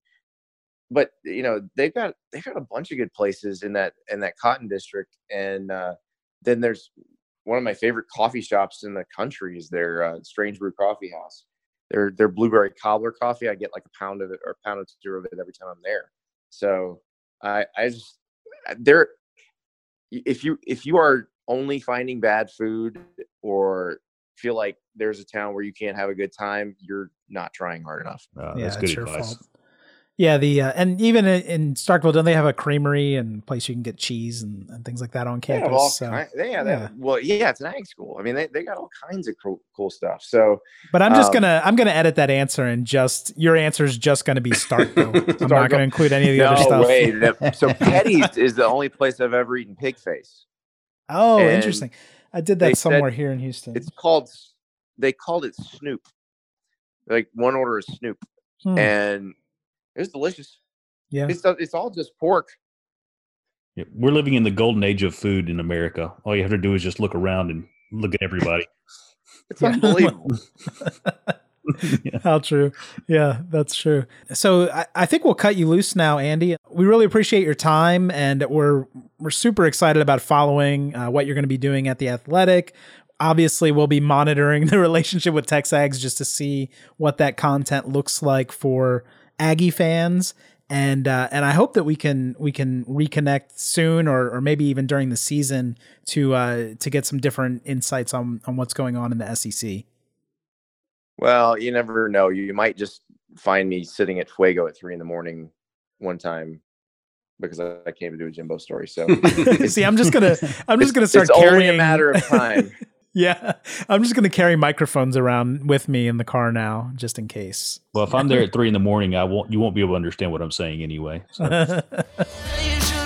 but you know they've got they've got a bunch of good places in that in that cotton district. And uh then there's one of my favorite coffee shops in the country is their uh, Strange Brew Coffee House. Their their blueberry cobbler coffee. I get like a pound of it or a pound or two of it every time I'm there. So I I just there if you if you are only finding bad food or feel like there's a town where you can't have a good time, you're not trying hard enough. Uh, yeah, that's it's good your advice. fault. Yeah, the uh, and even in, Starkville, don't they have a creamery and place you can get cheese and, and things like that on campus? They all so. kind, they, yeah, well, yeah, it's an ag school. I mean, they, they got all kinds of cool, cool stuff. So But I'm just Um, gonna I'm gonna edit that answer and just your answer is just gonna be Starkville. I'm not gonna include any of the other no stuff. way. So Petty's is the only place I've ever eaten pig face. Oh, And interesting. I did that somewhere here in Houston. It's called. They called it Snoop. Like one order is Snoop, Hmm, and it was delicious. yeah. It's it's all just pork. Yeah, we're living in the golden age of food in America. All you have to do is just look around and look at everybody. It's unbelievable. Yeah. How true. Yeah, that's true. So I, I think we'll cut you loose now, Andy. We really appreciate your time, and we're we're super excited about following uh, what you're going to be doing at the Athletic. Obviously, we'll be monitoring the relationship with Texags just to see what that content looks like for Aggie fans. And uh, and I hope that we can we can reconnect soon, or or maybe even during the season to uh, to get some different insights on on what's going on in the SEC. well, you never know. You might just find me sitting at Fuego at three in the morning one time because I, I came to do a Jimbo story. So See, I'm just gonna I'm just gonna start it's carrying. only a matter of time. yeah, I'm just gonna carry microphones around with me in the car now, just in case. Well, if I'm there at three in the morning, I won't. You won't be able to understand what I'm saying anyway. So.